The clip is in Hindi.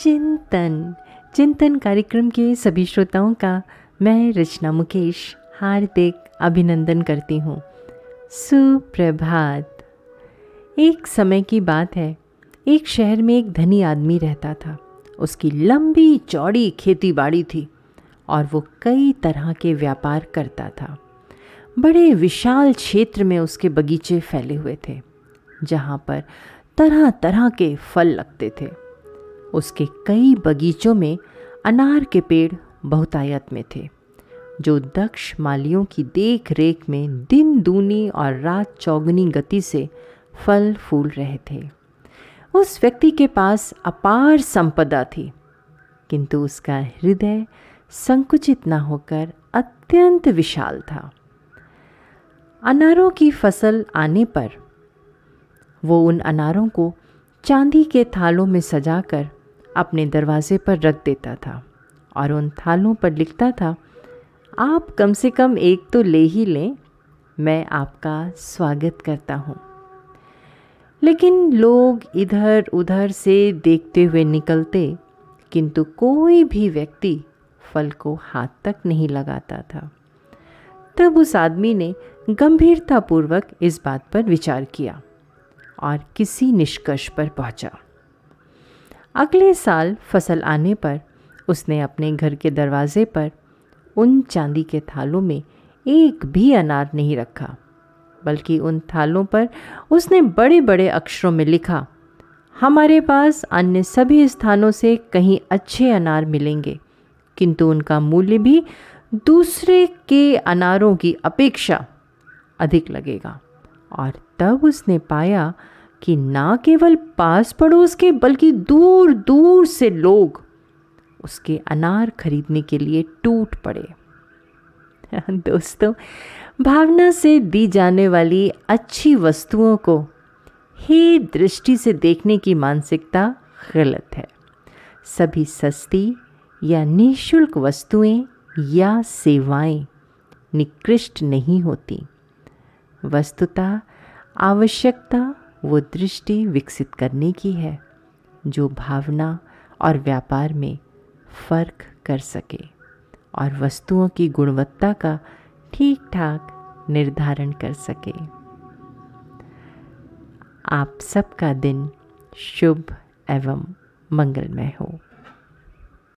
चिंतन। चिंतन कार्यक्रम के सभी श्रोताओं का मैं रचना मुकेश हार्दिक अभिनंदन करती हूँ। सुप्रभात। एक समय की बात है। एक शहर में एक धनी आदमी रहता था। उसकी लंबी, चौड़ी खेती बाड़ी थी और वो कई तरह के व्यापार करता था। बड़े विशाल क्षेत्र में उसके बगीचे फैले हुए थे, जहाँ पर तरह तरह के फल लगते थे। उसके कई बगीचों में अनार के पेड़ बहुतायत में थे, जो दक्ष मालियों की देख रेख में दिन दूनी और रात चौगनी गति से फल फूल रहे थे। उस व्यक्ति के पास अपार संपदा थी, किंतु उसका हृदय संकुचित न होकर अत्यंत विशाल था। अनारों की फ़सल आने पर वो उन अनारों को चांदी के थालों में सजाकर अपने दरवाजे पर रख देता था और उन थालों पर लिखता था, आप कम से कम एक तो ले ही लें, मैं आपका स्वागत करता हूँ लेकिन लोग इधर उधर से देखते हुए निकलते, किंतु कोई भी व्यक्ति फल को हाथ तक नहीं लगाता था तब उस आदमी ने गंभीरतापूर्वक इस बात पर विचार किया और किसी निष्कर्ष पर पहुँचा। अगले साल फ़सल आने पर उसने अपने घर के दरवाजे पर उन चांदी के थालों में एक भी अनार नहीं रखा, बल्कि उन थालों पर उसने बड़े बड़े अक्षरों में लिखा, हमारे पास अन्य सभी स्थानों से कहीं अच्छे अनार मिलेंगे, किंतु उनका मूल्य भी दूसरे के अनारों की अपेक्षा अधिक लगेगा। और तब उसने पाया कि ना केवल पास पड़ोस के, बल्कि दूर दूर से लोग उसके अनार खरीदने के लिए टूट पड़े। दोस्तों, भावना से दी जाने वाली अच्छी वस्तुओं को ही दृष्टि से देखने की मानसिकता गलत है। सभी सस्ती या निशुल्क वस्तुएँ या सेवाएँ निकृष्ट नहीं होती। वस्तुतः, आवश्यकता वो दृष्टि विकसित करने की है, जो भावना और व्यापार में फ़र्क कर सके और वस्तुओं की गुणवत्ता का ठीक ठाक निर्धारण कर सके। आप सबका दिन शुभ एवं मंगलमय हो।